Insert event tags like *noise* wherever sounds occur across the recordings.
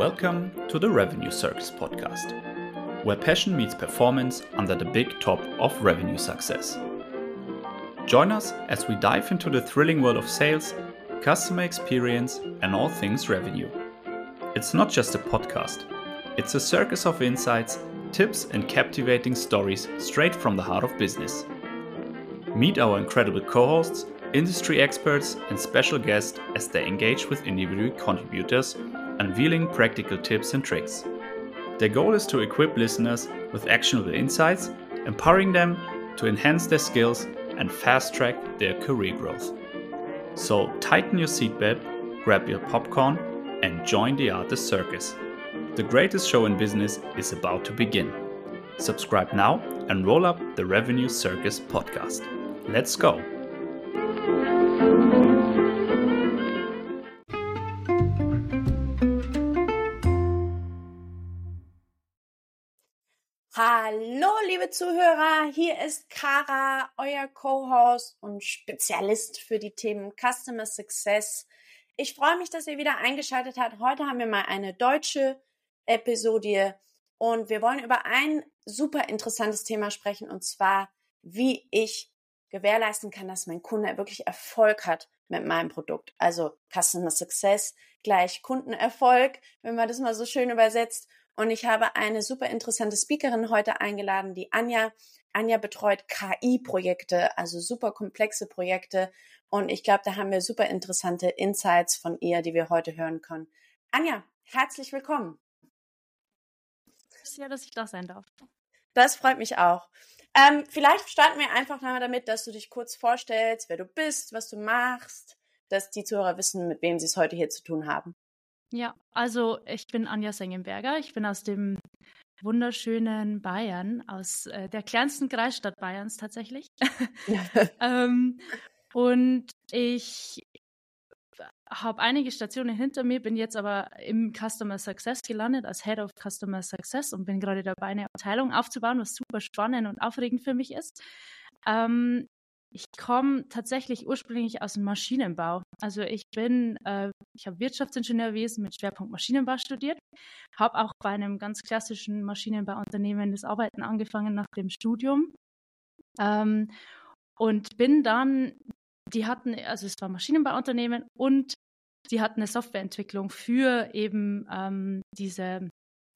Welcome to the Revenue Circus podcast, where passion meets performance under the big top of revenue success. Join us as we dive into the thrilling world of sales, customer experience, and all things revenue. It's not just a podcast, it's a circus of insights, tips, and captivating stories straight from the heart of business. Meet our incredible co hosts, industry experts, and special guests as they engage with individual contributors, unveiling practical tips and tricks. Their goal is to equip listeners with actionable insights, empowering them to enhance their skills and fast track their career growth. So tighten your seatbelt, grab your popcorn, and join the artist circus. The greatest show in business is about to begin. Subscribe now and roll up the Revenue Circus podcast. Let's go! Hallo, liebe Zuhörer, hier ist Kara, euer Co-Host und Spezialist für die Themen Customer Success. Ich freue mich, dass ihr wieder eingeschaltet habt. Heute haben wir mal eine deutsche Episode und wir wollen über ein super interessantes Thema sprechen und zwar, wie ich gewährleisten kann, dass mein Kunde wirklich Erfolg hat mit meinem Produkt. Also Customer Success gleich Kundenerfolg, wenn man das mal so schön übersetzt. Und ich habe eine super interessante Speakerin heute eingeladen, die Anja. Anja betreut KI-Projekte, also super komplexe Projekte. Und ich glaube, da haben wir super interessante Insights von ihr, die wir heute hören können. Anja, herzlich willkommen. Ja, dass ich da sein darf. Das freut mich auch. Ähm, vielleicht starten wir einfach mal damit, dass du dich kurz vorstellst, wer du bist, was du machst, dass die Zuhörer wissen, mit wem sie es heute hier zu tun haben. Ja, also ich bin Anja Sengenberger. Ich bin aus dem wunderschönen Bayern, aus äh, der kleinsten Kreisstadt Bayerns tatsächlich. *laughs* *laughs* ähm, und ich habe einige Stationen hinter mir, bin jetzt aber im Customer Success gelandet, als Head of Customer Success und bin gerade dabei, eine Abteilung aufzubauen, was super spannend und aufregend für mich ist. Ähm, ich komme tatsächlich ursprünglich aus dem Maschinenbau. Also ich bin, äh, ich habe Wirtschaftsingenieurwesen mit Schwerpunkt Maschinenbau studiert, habe auch bei einem ganz klassischen Maschinenbauunternehmen das Arbeiten angefangen nach dem Studium ähm, und bin dann, die hatten, also es war Maschinenbauunternehmen und die hatten eine Softwareentwicklung für eben ähm, diese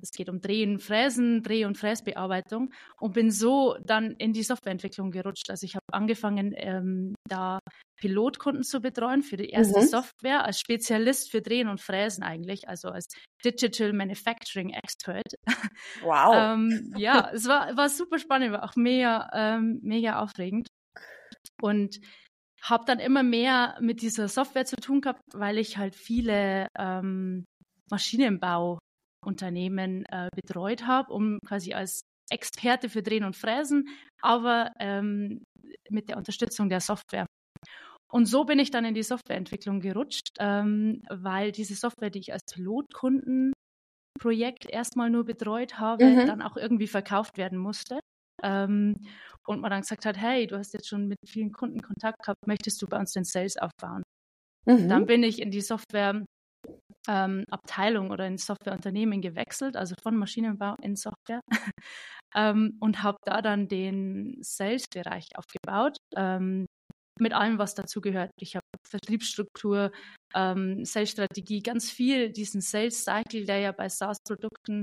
es geht um Drehen, Fräsen, Dreh- und Fräsbearbeitung und bin so dann in die Softwareentwicklung gerutscht. Also ich habe angefangen, ähm, da Pilotkunden zu betreuen für die erste mhm. Software als Spezialist für Drehen und Fräsen eigentlich, also als Digital Manufacturing Expert. *laughs* Wow. ähm, ja, es war, war super spannend, war auch mega, ähm, mega aufregend. Und habe dann immer mehr mit dieser Software zu tun gehabt, weil ich halt viele ähm, Maschinenbau Unternehmen äh, betreut habe, um quasi als Experte für Drehen und Fräsen, aber ähm, mit der Unterstützung der Software. Und so bin ich dann in die Softwareentwicklung gerutscht, ähm, weil diese Software, die ich als Pilotkundenprojekt erstmal nur betreut habe, mhm. dann auch irgendwie verkauft werden musste. Ähm, und man dann gesagt hat, hey, du hast jetzt schon mit vielen Kunden Kontakt gehabt, möchtest du bei uns den Sales aufbauen? Mhm. Dann bin ich in die Software ähm, Abteilung oder in Softwareunternehmen gewechselt, also von Maschinenbau in Software *laughs* ähm, und habe da dann den Sales-Bereich aufgebaut. Ähm, mit allem, was dazu gehört. Ich habe Vertriebsstruktur, ähm, Sales-Strategie, ganz viel diesen Sales-Cycle, der ja bei SaaS-Produkten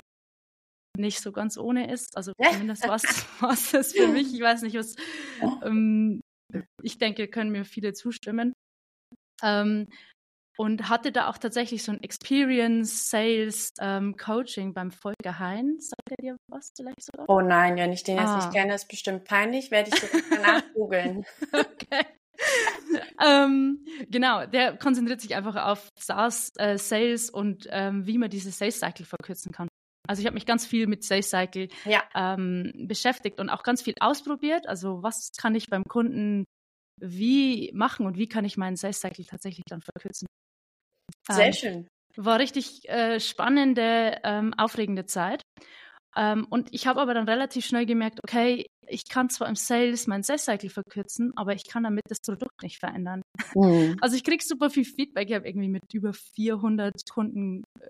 nicht so ganz ohne ist. Also *laughs* zumindest was, was es für mich. Ich weiß nicht, was. Ähm, ich denke, können mir viele zustimmen. Ähm, und hatte da auch tatsächlich so ein Experience Sales ähm, Coaching beim Volker Heinz. Sagt er dir was vielleicht sogar? Oh nein, wenn ich den jetzt ah. nicht kenne, ist bestimmt peinlich, werde ich direkt danach *laughs* googeln. okay. ähm, genau, der konzentriert sich einfach auf SaaS, äh, Sales und ähm, wie man diese Sales Cycle verkürzen kann. Also ich habe mich ganz viel mit Sales Cycle ja. ähm, beschäftigt und auch ganz viel ausprobiert. Also was kann ich beim Kunden wie machen und wie kann ich meinen Sales Cycle tatsächlich dann verkürzen? Sehr ähm, schön. War richtig äh, spannende, ähm, aufregende Zeit. Ähm, und ich habe aber dann relativ schnell gemerkt, okay, ich kann zwar im Sales meinen Sales Cycle verkürzen, aber ich kann damit das Produkt nicht verändern. Mhm. Also ich kriege super viel Feedback. Ich habe irgendwie mit über 400 Kunden äh,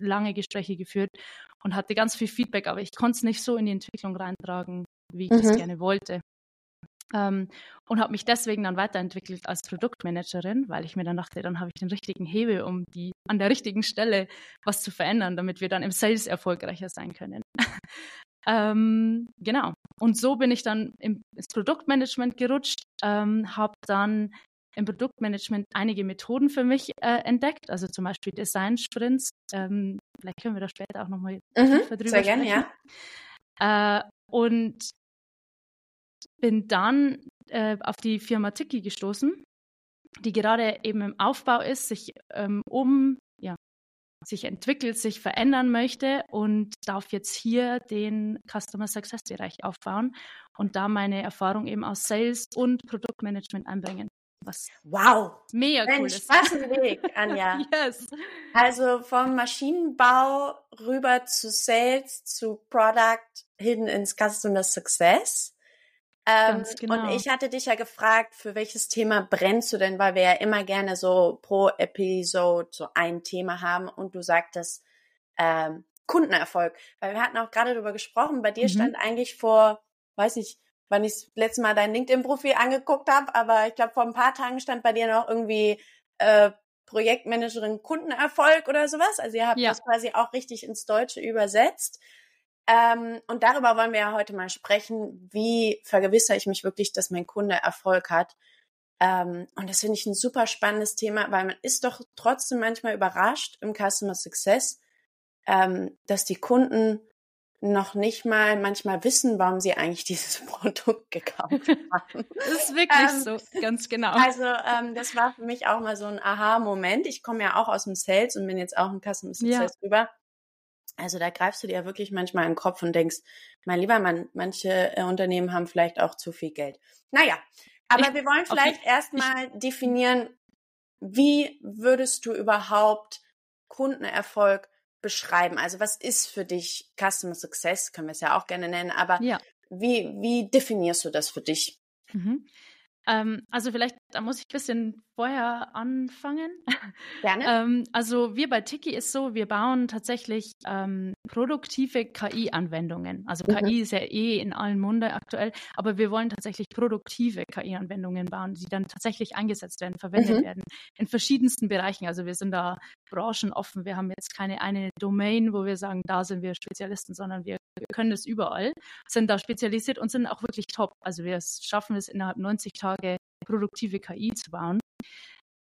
lange Gespräche geführt und hatte ganz viel Feedback, aber ich konnte es nicht so in die Entwicklung reintragen, wie ich mhm. das gerne wollte. Ähm, und habe mich deswegen dann weiterentwickelt als Produktmanagerin, weil ich mir dann dachte, dann habe ich den richtigen Hebel, um die an der richtigen Stelle was zu verändern, damit wir dann im Sales erfolgreicher sein können. *laughs* ähm, genau. Und so bin ich dann im, ins Produktmanagement gerutscht, ähm, habe dann im Produktmanagement einige Methoden für mich äh, entdeckt, also zum Beispiel Design Sprints. Ähm, vielleicht können wir da später auch nochmal mhm, drüber sehr sprechen. Gerne, ja. Äh, und bin dann äh, auf die Firma Tiki gestoßen, die gerade eben im Aufbau ist, sich ähm, um, ja, sich entwickelt, sich verändern möchte und darf jetzt hier den Customer Success Bereich aufbauen und da meine Erfahrung eben aus Sales und Produktmanagement einbringen. Was wow, mega cool ist. Was ein Weg, Anja. *laughs* yes. Also vom Maschinenbau rüber zu Sales, zu Product, hin ins Customer Success. Ähm, genau. Und ich hatte dich ja gefragt, für welches Thema brennst du denn, weil wir ja immer gerne so pro Episode so ein Thema haben und du sagtest ähm, Kundenerfolg. Weil wir hatten auch gerade darüber gesprochen, bei dir mhm. stand eigentlich vor, weiß ich, wann ich das letzte Mal dein LinkedIn-Profil angeguckt habe, aber ich glaube, vor ein paar Tagen stand bei dir noch irgendwie äh, Projektmanagerin Kundenerfolg oder sowas. Also ihr habt ja. das quasi auch richtig ins Deutsche übersetzt. Ähm, und darüber wollen wir ja heute mal sprechen. Wie vergewissere ich mich wirklich, dass mein Kunde Erfolg hat? Ähm, und das finde ich ein super spannendes Thema, weil man ist doch trotzdem manchmal überrascht im Customer Success, ähm, dass die Kunden noch nicht mal manchmal wissen, warum sie eigentlich *laughs* dieses Produkt gekauft haben. *laughs* das ist wirklich ähm, so, ganz genau. Also ähm, das war für mich auch mal so ein Aha-Moment. Ich komme ja auch aus dem Sales und bin jetzt auch im Customer Success ja. drüber. Also da greifst du dir wirklich manchmal in den Kopf und denkst, mein lieber Mann, manche äh, Unternehmen haben vielleicht auch zu viel Geld. Naja, aber ich, wir wollen vielleicht okay. erstmal definieren, wie würdest du überhaupt Kundenerfolg beschreiben? Also was ist für dich Customer Success, können wir es ja auch gerne nennen, aber ja. wie, wie definierst du das für dich? Mhm. Ähm, also vielleicht, da muss ich ein bisschen vorher anfangen. *laughs* Gerne. ähm, also wir bei Tiki ist so, wir bauen tatsächlich ähm, produktive KI-Anwendungen. Also mhm. KI ist ja eh in allen Munde aktuell, aber wir wollen tatsächlich produktive KI-Anwendungen bauen, die dann tatsächlich eingesetzt werden, verwendet mhm. werden in verschiedensten Bereichen. Also wir sind da branchenoffen. Wir haben jetzt keine eine Domain, wo wir sagen, da sind wir Spezialisten, sondern wir wir können das überall, sind da spezialisiert und sind auch wirklich top. Also wir schaffen es innerhalb 90 Tage produktive KI zu bauen.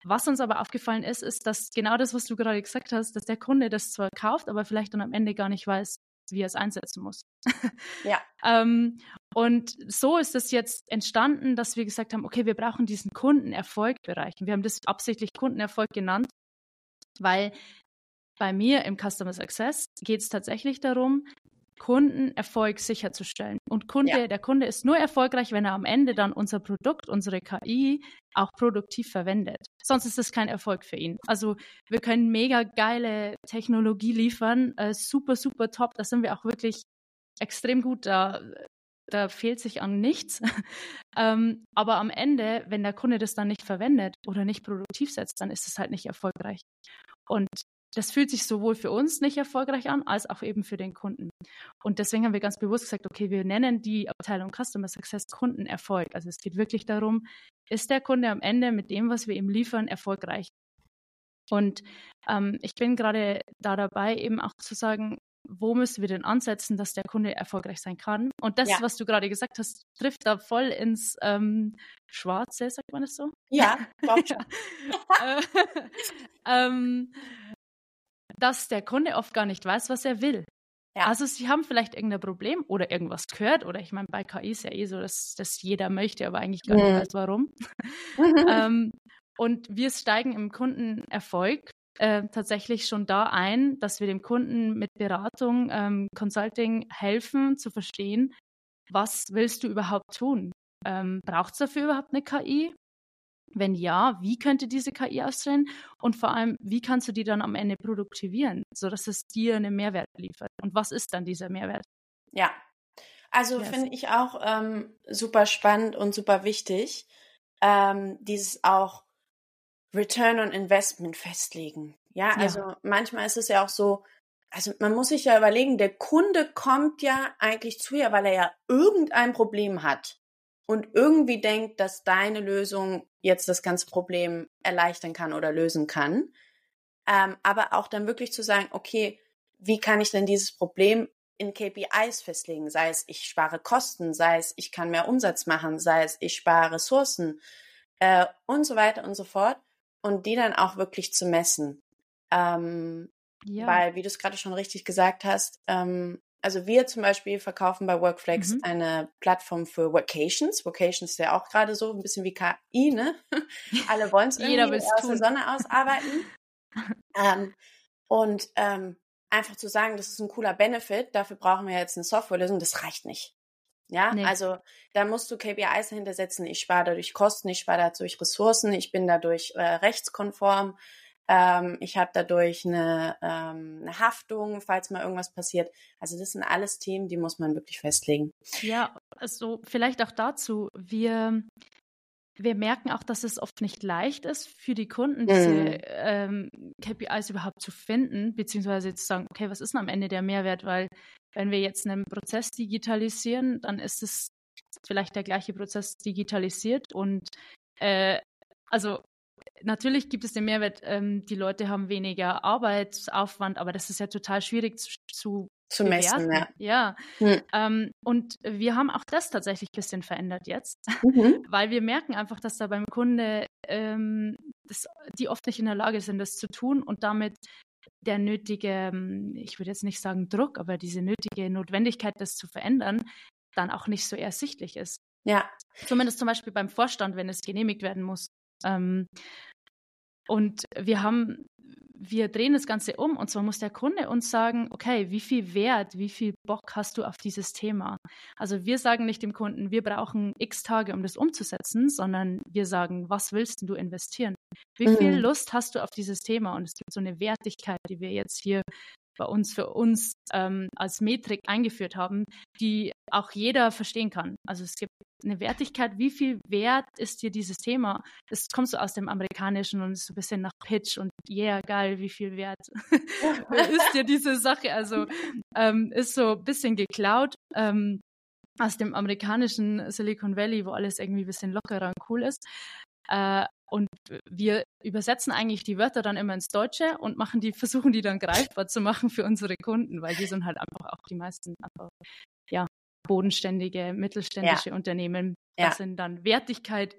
Was uns aber aufgefallen ist, ist, dass genau das, was du gerade gesagt hast, dass der Kunde das zwar kauft, aber vielleicht dann am Ende gar nicht weiß, wie er es einsetzen muss. *laughs* Ja. ähm, und so ist es jetzt entstanden, dass wir gesagt haben, okay, wir brauchen diesen Kundenerfolg bereichen. Wir haben das absichtlich Kundenerfolg genannt, weil bei mir im Customer Success geht es tatsächlich darum, Kundenerfolg sicherzustellen. Und Kunde, ja. der Kunde ist nur erfolgreich, wenn er am Ende dann unser Produkt, unsere KI auch produktiv verwendet. Sonst ist das kein Erfolg für ihn. Also wir können mega geile Technologie liefern, äh, super, super top. Da sind wir auch wirklich extrem gut. Da, da fehlt sich an nichts. *laughs* ähm, aber am Ende, wenn der Kunde das dann nicht verwendet oder nicht produktiv setzt, dann ist es halt nicht erfolgreich. Und das fühlt sich sowohl für uns nicht erfolgreich an, als auch eben für den Kunden. Und deswegen haben wir ganz bewusst gesagt, okay, wir nennen die Abteilung Customer Success Kundenerfolg. Also es geht wirklich darum, ist der Kunde am Ende mit dem, was wir ihm liefern, erfolgreich? Und ähm, ich bin gerade da dabei, eben auch zu sagen, wo müssen wir denn ansetzen, dass der Kunde erfolgreich sein kann? Und das, ja. was du gerade gesagt hast, trifft da voll ins ähm, Schwarze, sagt man das so? Ja, *laughs* schon. Äh, *laughs* ähm, dass der Kunde oft gar nicht weiß, was er will. Ja. Also sie haben vielleicht irgendein Problem oder irgendwas gehört oder ich meine, bei KI ist ja eh so, dass das jeder möchte, aber eigentlich gar nicht mhm. weiß, warum. *laughs* ähm, und wir steigen im Kundenerfolg äh, tatsächlich schon da ein, dass wir dem Kunden mit Beratung, ähm, Consulting helfen zu verstehen, was willst du überhaupt tun? Ähm, Braucht es dafür überhaupt eine KI? Wenn ja, wie könnte diese KI aussehen? Und vor allem, wie kannst du die dann am Ende produktivieren, sodass es dir einen Mehrwert liefert? Und was ist dann dieser Mehrwert? Ja, also yes. finde ich auch ähm, super spannend und super wichtig, ähm, dieses auch Return on Investment festlegen. Ja, also ja. manchmal ist es ja auch so, also man muss sich ja überlegen, der Kunde kommt ja eigentlich zu dir, weil er ja irgendein Problem hat und irgendwie denkt, dass deine Lösung jetzt das ganze Problem erleichtern kann oder lösen kann. Ähm, aber auch dann wirklich zu sagen, okay, wie kann ich denn dieses Problem in KPIs festlegen? Sei es, ich spare Kosten, sei es, ich kann mehr Umsatz machen, sei es, ich spare Ressourcen äh, und so weiter und so fort. Und die dann auch wirklich zu messen. Ähm, ja. Weil, wie du es gerade schon richtig gesagt hast, ähm, also wir zum Beispiel verkaufen bei Workflex mhm. eine Plattform für Vocations. Vocations ist ja auch gerade so ein bisschen wie KI, ne? *laughs* Alle wollen es irgendwie aus tun. der Sonne ausarbeiten. *laughs* ähm, und ähm, einfach zu sagen, das ist ein cooler Benefit, dafür brauchen wir jetzt eine Softwarelösung, das reicht nicht. Ja, nee. also da musst du KPIs dahinter setzen. Ich spare dadurch Kosten, ich spare dadurch Ressourcen, ich bin dadurch äh, rechtskonform, ähm, ich habe dadurch eine, ähm, eine Haftung, falls mal irgendwas passiert. Also das sind alles Themen, die muss man wirklich festlegen. Ja, also vielleicht auch dazu. Wir wir merken auch, dass es oft nicht leicht ist für die Kunden, diese mhm. ähm, KPIs überhaupt zu finden, beziehungsweise zu sagen, okay, was ist denn am Ende der Mehrwert? Weil wenn wir jetzt einen Prozess digitalisieren, dann ist es vielleicht der gleiche Prozess digitalisiert und äh, also natürlich gibt es den Mehrwert, ähm, die Leute haben weniger Arbeitsaufwand, aber das ist ja total schwierig zu, zu zu messen, ja. Ja. Hm. Ähm, und wir haben auch das tatsächlich ein bisschen verändert jetzt, mhm. *laughs* weil wir merken einfach, dass da beim Kunde ähm, das, die oft nicht in der Lage sind, das zu tun und damit der nötige, ähm, ich würde jetzt nicht sagen Druck, aber diese nötige Notwendigkeit, das zu verändern, dann auch nicht so ersichtlich ist. Ja. Zumindest zum Beispiel beim Vorstand, wenn es genehmigt werden muss. Ähm, und wir haben, wir drehen das Ganze um und zwar muss der Kunde uns sagen, okay, wie viel Wert, wie viel Bock hast du auf dieses Thema? Also wir sagen nicht dem Kunden, wir brauchen x Tage, um das umzusetzen, sondern wir sagen, was willst du investieren? Wie mhm. viel Lust hast du auf dieses Thema? Und es gibt so eine Wertigkeit, die wir jetzt hier bei uns für uns ähm, als Metrik eingeführt haben, die auch jeder verstehen kann. Also es gibt eine Wertigkeit, wie viel wert ist dir dieses Thema? Das kommt so aus dem Amerikanischen und ist so ein bisschen nach Pitch und yeah, geil, wie viel wert *laughs* *laughs* ist dir diese Sache? Also ähm, ist so ein bisschen geklaut. Ähm, aus dem amerikanischen Silicon Valley, wo alles irgendwie ein bisschen lockerer und cool ist. Äh, und wir übersetzen eigentlich die Wörter dann immer ins Deutsche und machen die, versuchen die dann greifbar zu machen für unsere Kunden, weil die sind halt einfach auch die meisten einfach, ja, bodenständige, mittelständische ja. Unternehmen. Das ja. sind dann Wertigkeit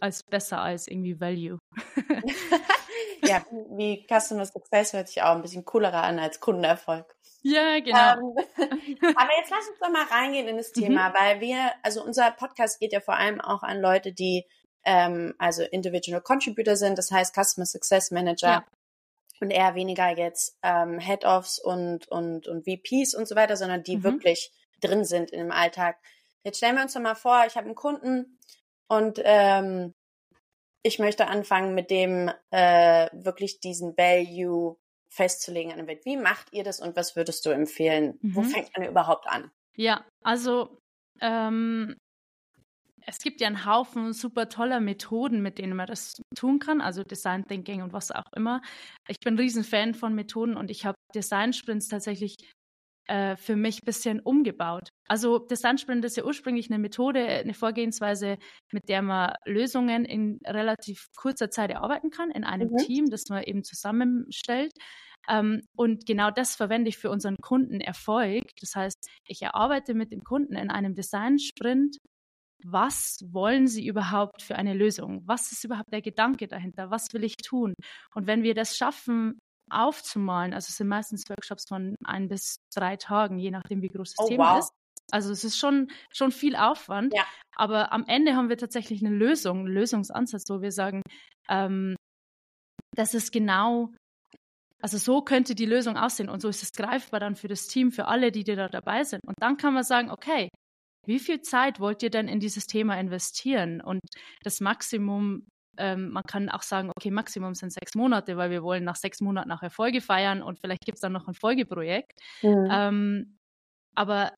als besser als irgendwie Value. *laughs* ja, *laughs* wie Customer Success hört sich auch ein bisschen coolerer an als Kundenerfolg. Ja, genau. Ähm, *laughs* aber jetzt lass uns doch mal reingehen in das mhm. Thema, mhm. weil wir, also unser Podcast geht ja vor allem auch an Leute, die ähm, also Individual Contributor sind, das heißt Customer Success Manager. Ja. Und eher weniger jetzt ähm, Head-Offs und, und, und VPs und so weiter, sondern die mhm. wirklich drin sind in dem Alltag. Jetzt stellen wir uns doch mal vor, ich habe einen Kunden und ähm, ich möchte anfangen, mit dem äh, wirklich diesen Value festzulegen Wie macht ihr das und was würdest du empfehlen? Mhm. Wo fängt man überhaupt an? Ja, also ähm, es gibt ja einen Haufen super toller Methoden, mit denen man das tun kann, also Design Thinking und was auch immer. Ich bin ein Riesenfan von Methoden und ich habe Design Sprints tatsächlich äh, für mich ein bisschen umgebaut. Also Design Sprint ist ja ursprünglich eine Methode, eine Vorgehensweise, mit der man Lösungen in relativ kurzer Zeit erarbeiten kann, in einem mhm. Team, das man eben zusammenstellt. Ähm, und genau das verwende ich für unseren Kunden Erfolg. Das heißt, ich erarbeite mit dem Kunden in einem Design-Sprint was wollen sie überhaupt für eine Lösung? Was ist überhaupt der Gedanke dahinter? Was will ich tun? Und wenn wir das schaffen, aufzumalen, also es sind meistens Workshops von ein bis drei Tagen, je nachdem, wie groß das oh, Thema wow. ist. Also es ist schon, schon viel Aufwand, ja. aber am Ende haben wir tatsächlich eine Lösung, einen Lösungsansatz, wo wir sagen, ähm, das ist genau, also so könnte die Lösung aussehen und so ist es greifbar dann für das Team, für alle, die da dabei sind. Und dann kann man sagen, okay, wie viel Zeit wollt ihr denn in dieses Thema investieren? Und das Maximum, ähm, man kann auch sagen, okay, Maximum sind sechs Monate, weil wir wollen nach sechs Monaten nach Erfolge feiern und vielleicht gibt es dann noch ein Folgeprojekt. Mhm. Ähm, aber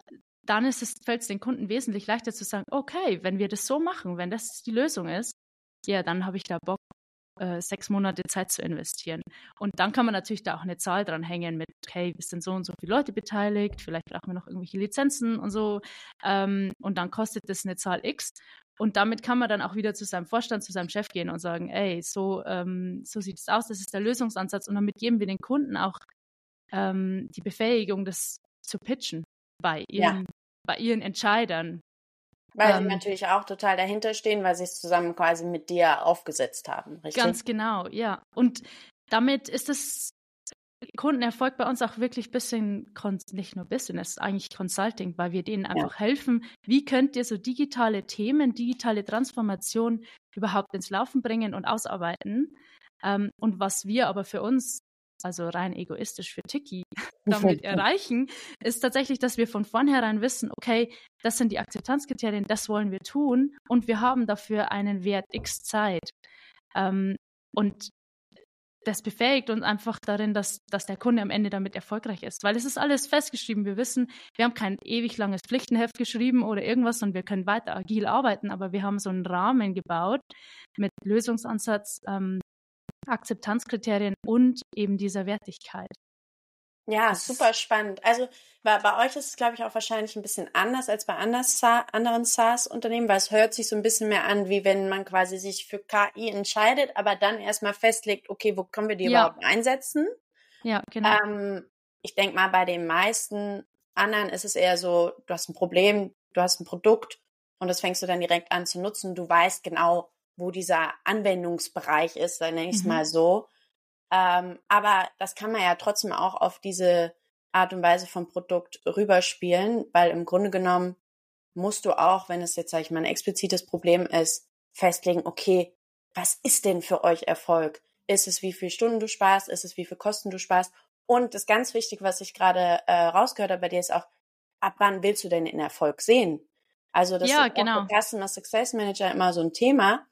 dann ist es, fällt es den Kunden wesentlich leichter zu sagen, okay, wenn wir das so machen, wenn das die Lösung ist, ja, dann habe ich da Bock. äh, sechs Monate Zeit zu investieren. Und dann kann man natürlich da auch eine Zahl dran hängen mit, okay, es sind so und so viele Leute beteiligt, vielleicht brauchen wir noch irgendwelche Lizenzen und so. Ähm, und dann kostet das eine Zahl X. Und damit kann man dann auch wieder zu seinem Vorstand, zu seinem Chef gehen und sagen, ey, so, ähm, so sieht es aus, das ist der Lösungsansatz. Und damit geben wir den Kunden auch ähm, die Befähigung, das zu pitchen bei ihren, ja. bei ihren Entscheidern. Weil ähm, sie natürlich auch total dahinter stehen, weil sie es zusammen quasi mit dir aufgesetzt haben, richtig? Ganz genau, ja. Und damit ist das Kundenerfolg bei uns auch wirklich ein bisschen, nicht nur Business, eigentlich Consulting, weil wir denen einfach ja. helfen, wie könnt ihr so digitale Themen, digitale Transformation überhaupt ins Laufen bringen und ausarbeiten. Ähm, und was wir aber für uns, also rein egoistisch für Tiki, *laughs* damit erreichen, ist tatsächlich, dass wir von vornherein wissen, okay, das sind die Akzeptanzkriterien, das wollen wir tun und wir haben dafür einen Wert X Zeit. Ähm, und das befähigt uns einfach darin, dass, dass der Kunde am Ende damit erfolgreich ist. Weil es ist alles festgeschrieben. Wir wissen, wir haben kein ewig langes Pflichtenheft geschrieben oder irgendwas und wir können weiter agil arbeiten, aber wir haben so einen Rahmen gebaut mit Lösungsansatz, ähm, Akzeptanzkriterien und eben dieser Wertigkeit. Ja, super spannend. Also bei, bei euch ist es, glaube ich, auch wahrscheinlich ein bisschen anders als bei anders, anderen SaaS-Unternehmen, weil es hört sich so ein bisschen mehr an, wie wenn man quasi sich für KI entscheidet, aber dann erstmal festlegt, okay, wo können wir die ja. überhaupt einsetzen? Ja, genau. Ähm, ich denke mal, bei den meisten anderen ist es eher so, du hast ein Problem, du hast ein Produkt und das fängst du dann direkt an zu nutzen. Du weißt genau, wo dieser Anwendungsbereich ist, dann nenne ich es mhm. mal so. Ähm, aber das kann man ja trotzdem auch auf diese Art und Weise vom Produkt rüberspielen, weil im Grunde genommen musst du auch, wenn es jetzt, sag ich mal, ein explizites Problem ist, festlegen, okay, was ist denn für euch Erfolg? Ist es, wie viele Stunden du sparst? Ist es, wie viel Kosten du sparst? Und das ganz wichtig, was ich gerade äh, rausgehört habe bei dir, ist auch, ab wann willst du denn den Erfolg sehen? Also das ja, ist genau. auch für Customer Success Manager immer so ein Thema.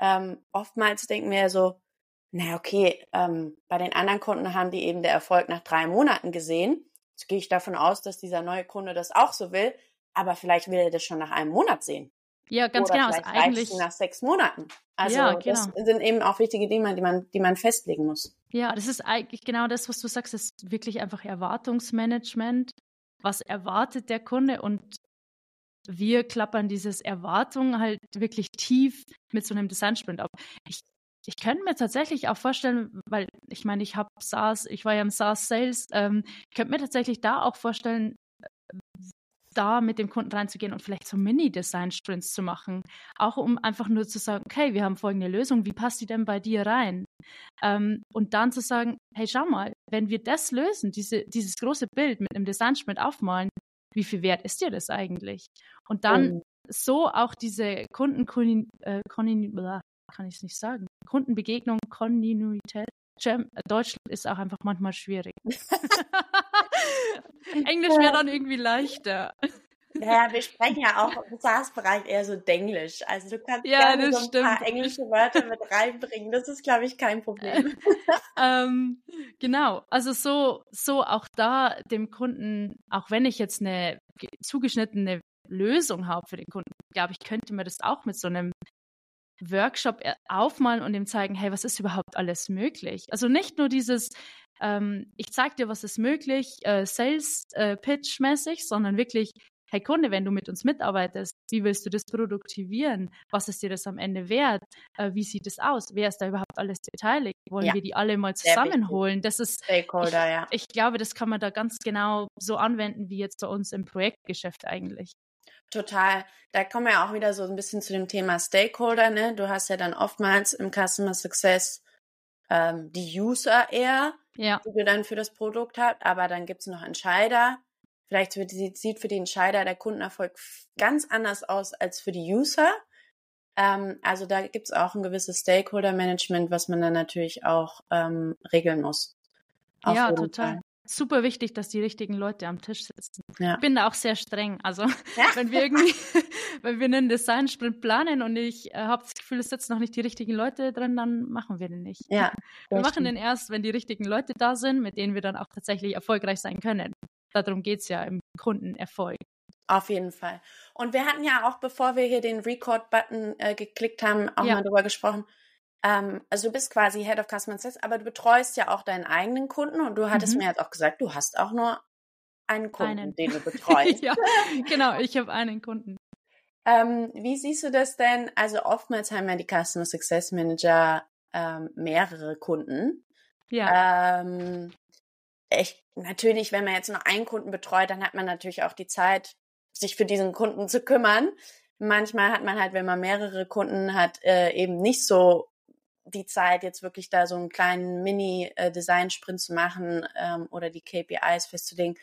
Ähm, oftmals denken wir so, na okay, ähm, bei den anderen Kunden haben die eben der Erfolg nach drei Monaten gesehen. Jetzt gehe ich davon aus, dass dieser neue Kunde das auch so will, aber vielleicht will er das schon nach einem Monat sehen. Ja, ganz Oder genau. Vielleicht eigentlich nach sechs Monaten. Also ja, genau. das sind eben auch wichtige Dinge, die man, die man festlegen muss. Ja, das ist eigentlich genau das, was du sagst, das ist wirklich einfach Erwartungsmanagement. Was erwartet der Kunde und wir klappern dieses Erwartung halt wirklich tief mit so einem Design-Sprint ab. Ich ich könnte mir tatsächlich auch vorstellen, weil ich meine, ich habe SaaS, ich war ja im SaaS Sales, ähm, ich könnte mir tatsächlich da auch vorstellen, da mit dem Kunden reinzugehen und vielleicht so Mini-Design-Sprints zu machen. Auch um einfach nur zu sagen, okay, wir haben folgende Lösung, wie passt die denn bei dir rein? Ähm, und dann zu sagen, hey, schau mal, wenn wir das lösen, diese, dieses große Bild mit einem Design-Sprint aufmalen, wie viel wert ist dir das eigentlich? Und dann oh. so auch diese Kunden, äh, kann ich es nicht sagen. Kundenbegegnung, Kontinuität. Deutsch ist auch einfach manchmal schwierig. *laughs* *laughs* Englisch wäre dann irgendwie leichter. Naja, wir sprechen ja auch im SaaS-Bereich eher so Denglisch. Also du kannst ja, gerne so ein stimmt. paar englische Wörter mit reinbringen. Das ist, glaube ich, kein Problem. *laughs* ähm, genau. Also so, so auch da dem Kunden, auch wenn ich jetzt eine zugeschnittene Lösung habe für den Kunden, glaube ich, könnte man das auch mit so einem Workshop äh, aufmalen und ihm zeigen, hey, was ist überhaupt alles möglich? Also nicht nur dieses, ähm, ich zeig dir, was ist möglich, äh, Sales-Pitch-mäßig, äh, sondern wirklich, hey Kunde, wenn du mit uns mitarbeitest, wie willst du das produktivieren? Was ist dir das am Ende wert? Äh, wie sieht es aus? Wer ist da überhaupt alles beteiligt? Wollen ja. wir die alle mal zusammenholen? Das ist, Stakeholder, ich, ja. ich glaube, das kann man da ganz genau so anwenden, wie jetzt bei uns im Projektgeschäft eigentlich. Total. Da kommen wir auch wieder so ein bisschen zu dem Thema Stakeholder. Ne? Du hast ja dann oftmals im Customer Success ähm, die User eher, ja. die du dann für das Produkt hast, aber dann gibt's noch Entscheider. Vielleicht sieht für die Entscheider der Kundenerfolg ganz anders aus als für die User. Ähm, also da gibt's auch ein gewisses Stakeholder-Management, was man dann natürlich auch ähm, regeln muss. Auf ja, total. Fall super wichtig, dass die richtigen Leute am Tisch sitzen. Ja. Ich bin da auch sehr streng. Also ja. *laughs* wenn wir irgendwie, *laughs* wenn wir einen Design-Sprint planen und ich äh, habe das Gefühl, es sitzen noch nicht die richtigen Leute drin, dann machen wir den nicht. Ja, *laughs* wir machen den erst, wenn die richtigen Leute da sind, mit denen wir dann auch tatsächlich erfolgreich sein können. Darum geht es ja im Kundenerfolg. Auf jeden Fall. Und wir hatten ja auch, bevor wir hier den Record-Button äh, geklickt haben, auch ja. mal darüber gesprochen, ähm, also du bist quasi Head of Customer Success, aber du betreust ja auch deinen eigenen Kunden und du hattest mhm. mir jetzt auch gesagt, du hast auch nur einen Kunden, einen. den du *laughs* betreust. ja, genau, ich habe einen Kunden. Ähm, wie siehst du das denn? Also oftmals haben ja die Customer Success Manager ähm, mehrere Kunden. Ja. Ähm, ich, natürlich, wenn man jetzt nur einen Kunden betreut, dann hat man natürlich auch die Zeit, sich für diesen Kunden zu kümmern. Manchmal hat man halt, wenn man mehrere Kunden hat, äh, eben nicht so die Zeit, jetzt wirklich da so einen kleinen Mini-Design-Sprint zu machen ähm, oder die KPIs festzulegen.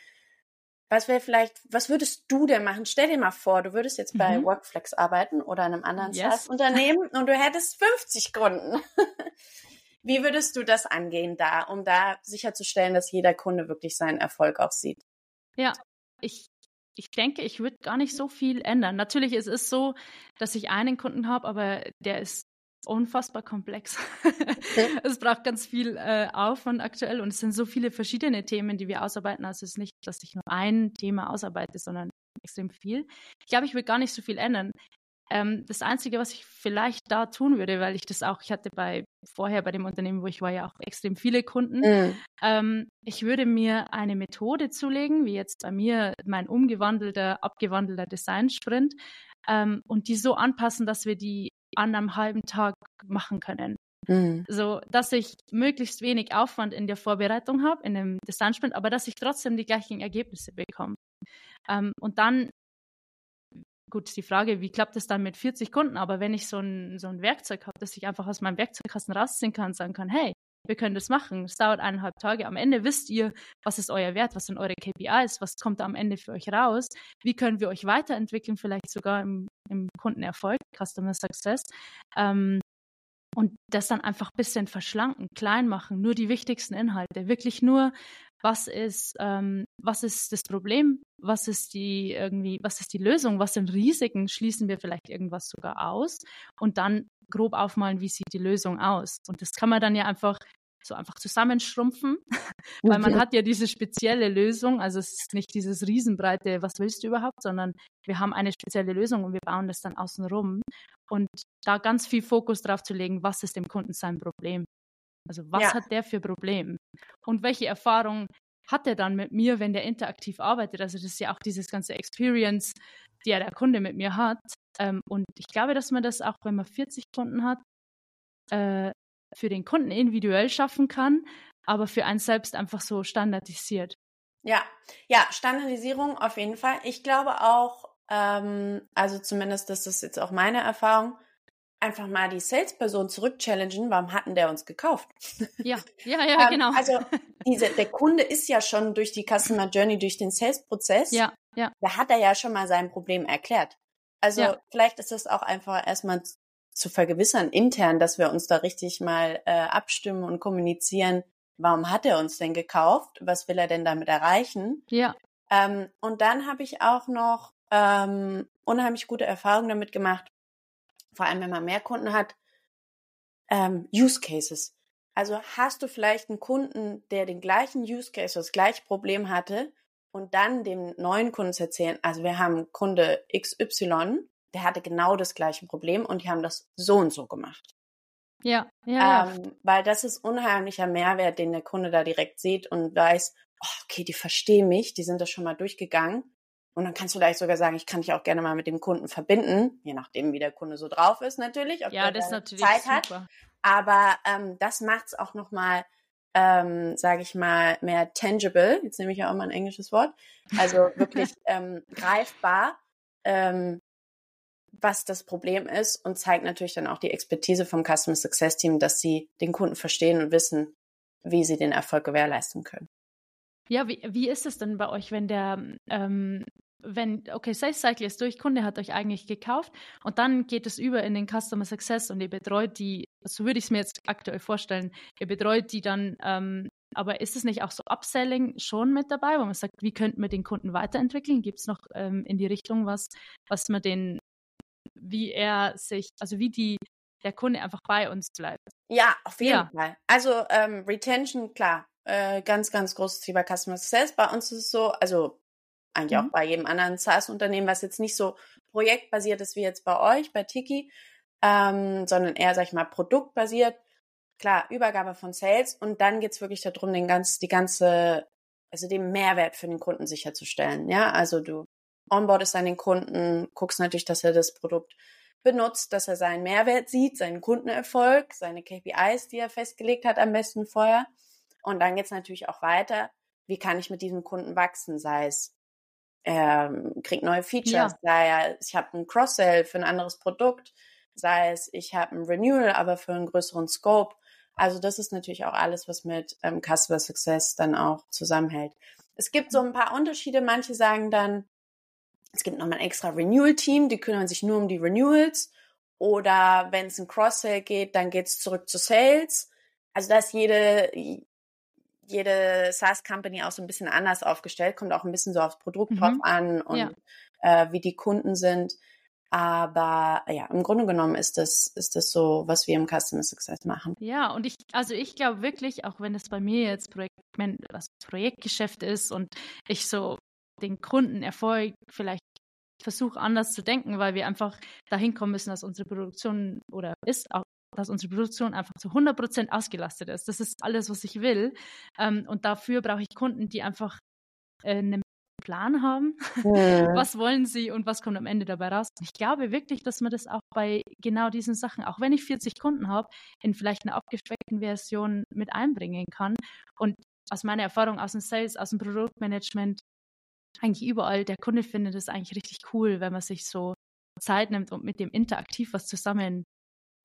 Was wäre vielleicht, was würdest du denn machen? Stell dir mal vor, du würdest jetzt bei mhm. Workflex arbeiten oder einem anderen yes. SaaS-Unternehmen *laughs* und du hättest 50 Kunden. *laughs* Wie würdest du das angehen da, um da sicherzustellen, dass jeder Kunde wirklich seinen Erfolg auch sieht? Ja, ich, ich denke, ich würde gar nicht so viel ändern. Natürlich ist es so, dass ich einen Kunden habe, aber der ist unfassbar komplex. *laughs* es braucht ganz viel äh, Aufwand aktuell und es sind so viele verschiedene Themen, die wir ausarbeiten. Also es ist nicht, dass ich nur ein Thema ausarbeite, sondern extrem viel. Ich glaube, ich würde gar nicht so viel ändern. Ähm, das Einzige, was ich vielleicht da tun würde, weil ich das auch, ich hatte bei vorher bei dem Unternehmen, wo ich war, ja auch extrem viele Kunden. Mhm. Ähm, ich würde mir eine Methode zulegen, wie jetzt bei mir mein umgewandelter, abgewandelter Design-Sprint, ähm, und die so anpassen, dass wir die an einem halben Tag machen können. Mhm. So, dass ich möglichst wenig Aufwand in der Vorbereitung habe, in dem Design-Sprint, aber dass ich trotzdem die gleichen Ergebnisse bekomme. Ähm, und dann, gut, die Frage, wie klappt es dann mit 40 Kunden? Aber wenn ich so ein, so ein Werkzeug habe, dass ich einfach aus meinem Werkzeugkasten rausziehen kann und sagen kann, hey, wir können das machen. Es dauert eineinhalb Tage. Am Ende wisst ihr, was ist euer Wert, was sind eure KPIs, was kommt am Ende für euch raus, wie können wir euch weiterentwickeln, vielleicht sogar im, im Kundenerfolg, Customer Success. Ähm, und das dann einfach ein bisschen verschlanken, klein machen, nur die wichtigsten Inhalte, wirklich nur, was ist, ähm, was ist das Problem, was ist die irgendwie, was ist die Lösung, was sind Risiken, schließen wir vielleicht irgendwas sogar aus und dann grob aufmalen, wie sieht die Lösung aus. Und das kann man dann ja einfach so einfach zusammenschrumpfen, *laughs* weil man hat ja diese spezielle Lösung, also es ist nicht dieses riesenbreite, was willst du überhaupt, sondern wir haben eine spezielle Lösung und wir bauen das dann außen rum und da ganz viel Fokus drauf zu legen, was ist dem Kunden sein Problem? Also was ja. hat der für Problem? Und welche Erfahrung hat er dann mit mir, wenn der interaktiv arbeitet? Also das ist ja auch dieses ganze Experience, die ja der Kunde mit mir hat. Ähm, und ich glaube, dass man das auch, wenn man 40 Kunden hat, äh, für den Kunden individuell schaffen kann, aber für einen selbst einfach so standardisiert. Ja, ja, Standardisierung auf jeden Fall. Ich glaube auch, ähm, also zumindest das ist jetzt auch meine Erfahrung, einfach mal die Salesperson zurückchallengen, warum hatten der uns gekauft? Ja, ja, ja, *laughs* ähm, genau. Also *laughs* diese, der Kunde ist ja schon durch die Customer Journey, durch den Sales-Prozess, ja, ja. da hat er ja schon mal sein Problem erklärt. Also ja. vielleicht ist es auch einfach erstmal zu vergewissern intern, dass wir uns da richtig mal äh, abstimmen und kommunizieren, warum hat er uns denn gekauft? Was will er denn damit erreichen? Ja. Ähm, und dann habe ich auch noch ähm, unheimlich gute Erfahrungen damit gemacht, vor allem wenn man mehr Kunden hat, ähm, Use Cases. Also hast du vielleicht einen Kunden, der den gleichen Use Case, das gleiche Problem hatte und dann dem neuen Kunden zu erzählen, also wir haben Kunde XY, der hatte genau das gleiche Problem und die haben das so und so gemacht. Ja, ja. Ähm, weil das ist unheimlicher Mehrwert, den der Kunde da direkt sieht und weiß, oh, okay, die verstehen mich, die sind das schon mal durchgegangen. Und dann kannst du vielleicht sogar sagen, ich kann dich auch gerne mal mit dem Kunden verbinden, je nachdem, wie der Kunde so drauf ist natürlich, ob ja, der Zeit super. hat. Aber ähm, das macht es auch nochmal, ähm, sage ich mal, mehr tangible. Jetzt nehme ich ja auch mal ein englisches Wort. Also wirklich *laughs* ähm, greifbar. Ähm, was das Problem ist und zeigt natürlich dann auch die Expertise vom Customer Success Team, dass sie den Kunden verstehen und wissen, wie sie den Erfolg gewährleisten können. Ja, wie, wie ist es denn bei euch, wenn der, ähm, wenn, okay, Sales Cycle ist durch, Kunde hat euch eigentlich gekauft und dann geht es über in den Customer Success und ihr betreut die, so würde ich es mir jetzt aktuell vorstellen, ihr betreut die dann, ähm, aber ist es nicht auch so Upselling schon mit dabei, wo man sagt, wie könnten wir den Kunden weiterentwickeln? Gibt es noch ähm, in die Richtung was, was man den wie er sich, also wie die, der Kunde einfach bei uns bleibt. Ja, auf jeden ja. Fall. Also ähm, Retention, klar, äh, ganz, ganz großes Thema Customer Success. Bei uns ist es so, also eigentlich mhm. auch bei jedem anderen SaaS-Unternehmen, was jetzt nicht so projektbasiert ist wie jetzt bei euch, bei Tiki, ähm, sondern eher, sag ich mal, produktbasiert. Klar, Übergabe von Sales und dann geht's wirklich darum, den ganz, die ganze, also den Mehrwert für den Kunden sicherzustellen. Ja, also du onboardest deinen Kunden, guckst natürlich, dass er das Produkt benutzt, dass er seinen Mehrwert sieht, seinen Kundenerfolg, seine KPIs, die er festgelegt hat, am besten vorher. Und dann geht's natürlich auch weiter. Wie kann ich mit diesem Kunden wachsen? Sei es, er kriegt neue Features, ja. sei es, ich habe ein Cross-Sell für ein anderes Produkt, sei es, ich habe ein Renewal, aber für einen größeren Scope. Also das ist natürlich auch alles, was mit ähm, Customer Success dann auch zusammenhält. Es gibt so ein paar Unterschiede. Manche sagen dann, es gibt nochmal ein extra Renewal-Team, die kümmern sich nur um die Renewals. Oder wenn es ein Cross-Sale geht, dann geht es zurück zu Sales. Also da ist jede, jede SaaS-Company auch so ein bisschen anders aufgestellt, kommt auch ein bisschen so aufs Produkt mhm. drauf an und ja. äh, wie die Kunden sind. Aber ja, im Grunde genommen ist das, ist das so, was wir im Customer Success machen. Ja, und ich, also ich glaube wirklich, auch wenn es bei mir jetzt Projekt, was Projektgeschäft ist und ich so den Kundenerfolg vielleicht versuche anders zu denken, weil wir einfach dahin kommen müssen, dass unsere Produktion oder ist auch dass unsere Produktion einfach zu 100% ausgelastet ist. Das ist alles, was ich will. Ähm, und dafür brauche ich Kunden, die einfach äh, einen Plan haben. *laughs* Ja. Was wollen sie und was kommt am Ende dabei raus? Ich glaube wirklich, dass man das auch bei genau diesen Sachen, auch wenn ich 40 Kunden habe, in vielleicht einer abgespeckten Version mit einbringen kann. Und aus meiner Erfahrung aus dem Sales, aus dem Produktmanagement, eigentlich überall, der Kunde findet es eigentlich richtig cool, wenn man sich so Zeit nimmt und mit dem interaktiv was zusammen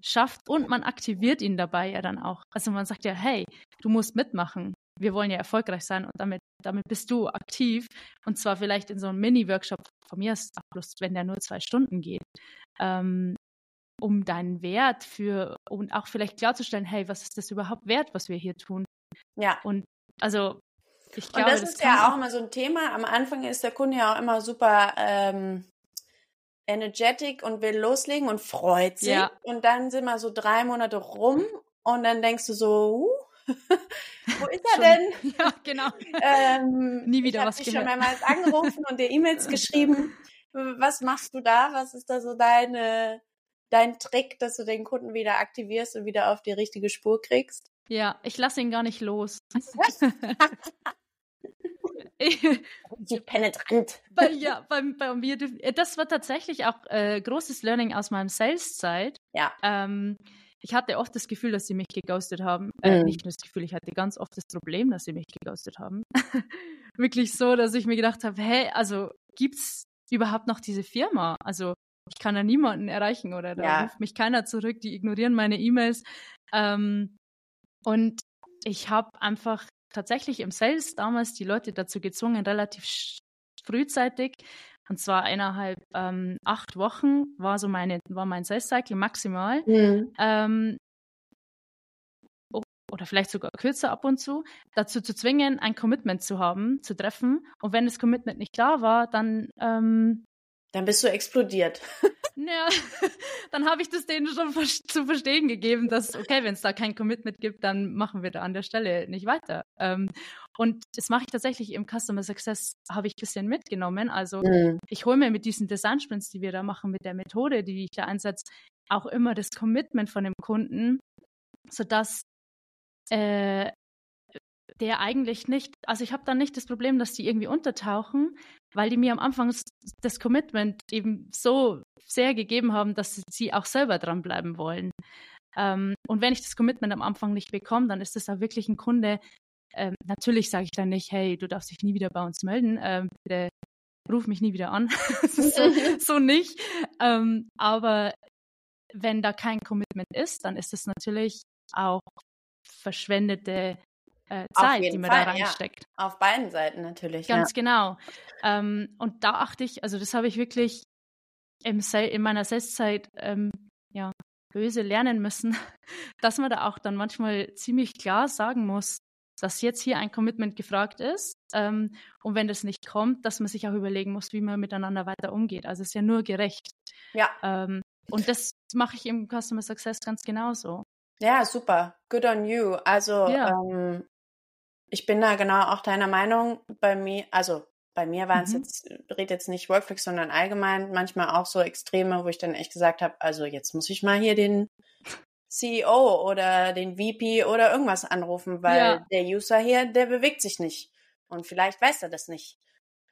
schafft und man aktiviert ihn dabei ja dann auch. Also man sagt ja, hey, du musst mitmachen. Wir wollen ja erfolgreich sein und damit, damit bist du aktiv und zwar vielleicht in so einem Mini-Workshop von mir ist bloß, wenn der nur zwei Stunden geht, ähm, um deinen Wert für und auch vielleicht klarzustellen, hey, was ist das überhaupt wert, was wir hier tun? Ja. Und also ich glaube, und das, das ist ja auch immer so ein Thema. Am Anfang ist der Kunde ja auch immer super ähm, energetic und will loslegen und freut sich. Ja. Und dann sind wir so drei Monate rum und dann denkst du so, uh, *laughs* wo ist er denn? *laughs* Ja, genau. Ähm, Nie wieder ich was dich schon mehrmals angerufen und dir E-Mails *laughs* geschrieben. Was machst du da? Was ist da so deine, dein Trick, dass du den Kunden wieder aktivierst und wieder auf die richtige Spur kriegst? Ja, ich lasse ihn gar nicht los. Penetrant. Bei, ja, bei, bei mir, äh, das war tatsächlich auch äh, großes Learning aus meinem Sales-Zeit. Ja. Ähm, ich hatte oft das Gefühl, dass sie mich geghostet haben. Äh, mhm. Nicht nur das Gefühl, ich hatte ganz oft das Problem, dass sie mich geghostet haben. *laughs* Wirklich so, dass ich mir gedacht habe, hey, also gibt's überhaupt noch diese Firma? Also ich kann da niemanden erreichen oder da ja. ruft mich keiner zurück, die ignorieren meine E-Mails. Ähm, und ich habe einfach tatsächlich im Sales damals die Leute dazu gezwungen, relativ frühzeitig, und zwar innerhalb ähm, acht Wochen war so meine, war mein Sales Cycle maximal. Mhm. Ähm, oder vielleicht sogar kürzer ab und zu, dazu zu zwingen, ein Commitment zu haben, zu treffen. Und wenn das Commitment nicht da war, dann ähm, dann bist du explodiert. *laughs* Ja, dann habe ich das denen schon zu verstehen gegeben, dass, okay, wenn es da kein Commitment gibt, dann machen wir da an der Stelle nicht weiter. Ähm, und das mache ich tatsächlich im Customer Success, habe ich ein bisschen mitgenommen. Also mhm. ich hole mir mit diesen Design Sprints, die wir da machen, mit der Methode, die ich da einsetze, auch immer das Commitment von dem Kunden, sodass äh, der eigentlich nicht, also ich habe dann nicht das Problem, dass die irgendwie untertauchen, weil die mir am Anfang das Commitment eben so sehr gegeben haben, dass sie auch selber dranbleiben wollen. Ähm, und wenn ich das Commitment am Anfang nicht bekomme, dann ist das auch wirklich ein Kunde. Ähm, natürlich sage ich dann nicht, hey, du darfst dich nie wieder bei uns melden, ähm, bitte ruf mich nie wieder an. *laughs* so, *laughs* so, nicht. Ähm, aber wenn da kein Commitment ist, dann ist es natürlich auch verschwendete äh, Zeit, die man Fall, da reinsteckt. Ja. Auf beiden Seiten natürlich. Ganz ja. genau. Ähm, und da achte ich, also das habe ich wirklich im in meiner Selbstzeit ähm, ja, böse lernen müssen, *laughs* dass man da auch dann manchmal ziemlich klar sagen muss, dass jetzt hier ein Commitment gefragt ist. Ähm, und wenn das nicht kommt, dass man sich auch überlegen muss, wie man miteinander weiter umgeht. Also es ist ja nur gerecht. Ja. Ähm, und das mache ich im Customer Success ganz genauso. Ja, super. Good on you. Also ja. ähm, ich bin da genau auch deiner Meinung. Bei mir, also bei mir waren es mhm. jetzt, rede jetzt nicht Workflix, sondern allgemein manchmal auch so Extreme, wo ich dann echt gesagt habe, also jetzt muss ich mal hier den CEO oder den VP oder irgendwas anrufen, weil ja. der User hier, der bewegt sich nicht. Und vielleicht weiß er das nicht.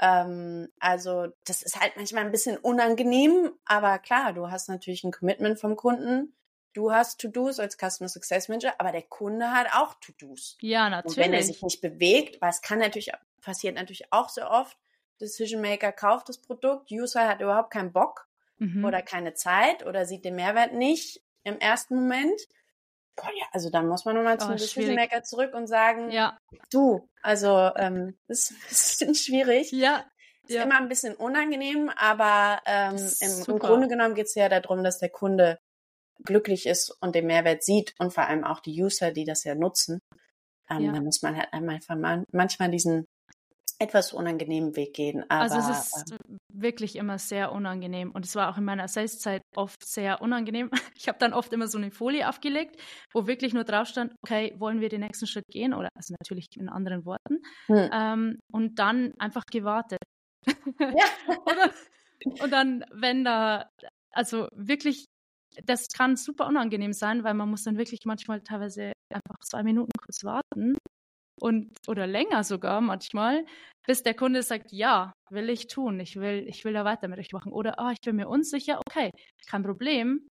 Ähm, also das ist halt manchmal ein bisschen unangenehm, aber klar, du hast natürlich ein Commitment vom Kunden. Du hast To-Dos als Customer Success Manager, aber der Kunde hat auch To-Dos. Ja, natürlich. Und wenn er sich nicht bewegt, weil es kann natürlich, passiert natürlich auch so oft, Decision Maker kauft das Produkt, User hat überhaupt keinen Bock mhm. oder keine Zeit oder sieht den Mehrwert nicht im ersten Moment. Boah, ja, also dann muss man nochmal oh, zum Decision Maker zurück und sagen, ja. du, also ähm, *laughs* das ist ein bisschen schwierig. Ja. Ist ja. immer ein bisschen unangenehm, aber ähm, im, im, Grunde genommen geht es ja darum, dass der Kunde glücklich ist und den Mehrwert sieht und vor allem auch die User, die das ja nutzen. Ähm, ja. Da muss man halt einfach manchmal diesen etwas unangenehmen Weg gehen. Aber, also es ist ähm, wirklich immer sehr unangenehm und es war auch in meiner Saleszeit oft sehr unangenehm. *laughs* Ich habe dann oft immer so eine Folie aufgelegt, wo wirklich nur drauf stand, okay, wollen wir den nächsten Schritt gehen oder also natürlich in anderen Worten hm. ähm, und dann einfach gewartet. Ja. *laughs* und dann, wenn da, also wirklich das kann super unangenehm sein, weil man muss dann wirklich manchmal teilweise einfach zwei Minuten kurz warten und oder länger sogar manchmal, bis der Kunde sagt, ja, will ich tun, ich will, ich will da weiter mit euch machen. Oder oh, ich bin mir unsicher, okay, kein Problem,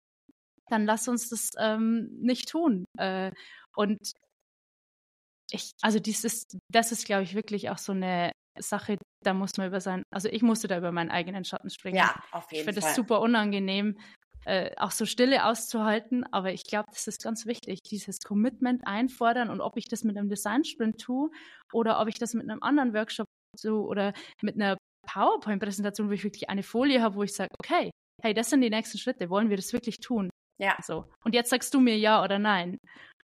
dann lass uns das ähm, nicht tun. Äh, und ich, also dieses, das ist, glaube ich, wirklich auch so eine Sache, da muss man über sein, also ich musste da über meinen eigenen Schatten springen. Ja, auf jeden ich Fall. Ich finde das super unangenehm, äh, auch so Stille auszuhalten. Aber ich glaube, das ist ganz wichtig, dieses Commitment einfordern und ob ich das mit einem Design-Sprint tue oder ob ich das mit einem anderen Workshop so oder mit einer PowerPoint-Präsentation, wo ich wirklich eine Folie habe, wo ich sage, okay, hey, das sind die nächsten Schritte, wollen wir das wirklich tun? Ja. So. Und jetzt sagst du mir ja oder nein.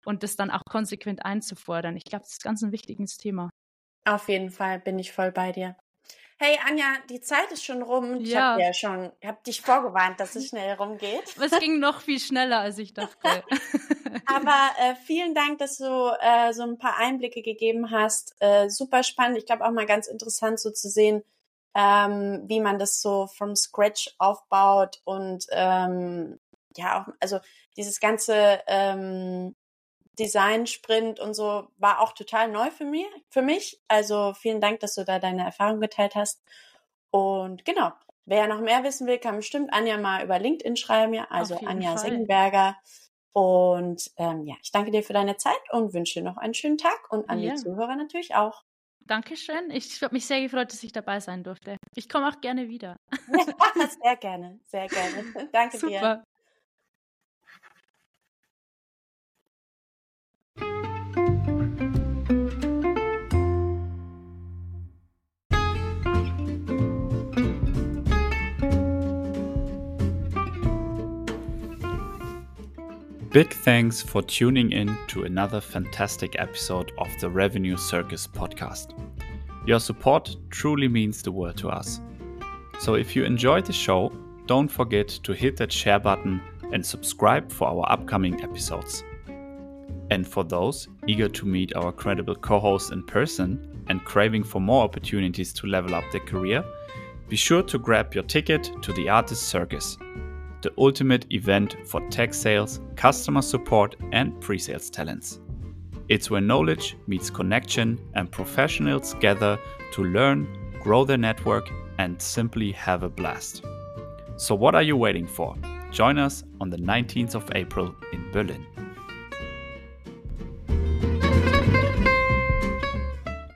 Und das dann auch konsequent einzufordern. Ich glaube, das ist ganz ein wichtiges Thema. Auf jeden Fall bin ich voll bei dir. Hey Anja, die Zeit ist schon rum. Ich ja. habe ja schon, habe dich vorgewarnt, dass es schnell rumgeht. *laughs* Es ging noch viel schneller, als ich dachte. *laughs* Aber äh, vielen Dank, dass du äh, so ein paar Einblicke gegeben hast. Äh, super spannend. Ich glaube auch mal ganz interessant, so zu sehen, ähm, wie man das so from scratch aufbaut und ähm, ja auch, also dieses ganze ähm, Design-Sprint und so war auch total neu für mich, für mich. Also vielen Dank, dass du da deine Erfahrung geteilt hast. Und genau, wer noch mehr wissen will, kann bestimmt Anja mal über LinkedIn schreiben, ja, also Anja Sengenberger. Und ähm, ja, ich danke dir für deine Zeit und wünsche dir noch einen schönen Tag und an ja. die Zuhörer natürlich auch. Dankeschön. Ich habe mich sehr gefreut, dass ich dabei sein durfte. Ich komme auch gerne wieder. Ja, *laughs* sehr gerne, sehr gerne. *laughs* Danke Super. dir. Big thanks for tuning in to another fantastic episode of the Revenue Circus podcast. Your support truly means the world to us. So if you enjoyed the show, don't forget to hit that share button and subscribe for our upcoming episodes. And for those eager to meet our credible co hosts in person and craving for more opportunities to level up their career, be sure to grab your ticket to the Artist Circus the ultimate event for tech sales, customer support, and pre sales talents. It's where knowledge meets connection and professionals gather to learn, grow their network, and simply have a blast. So, what are you waiting for? Join us on the 19th of April in Berlin.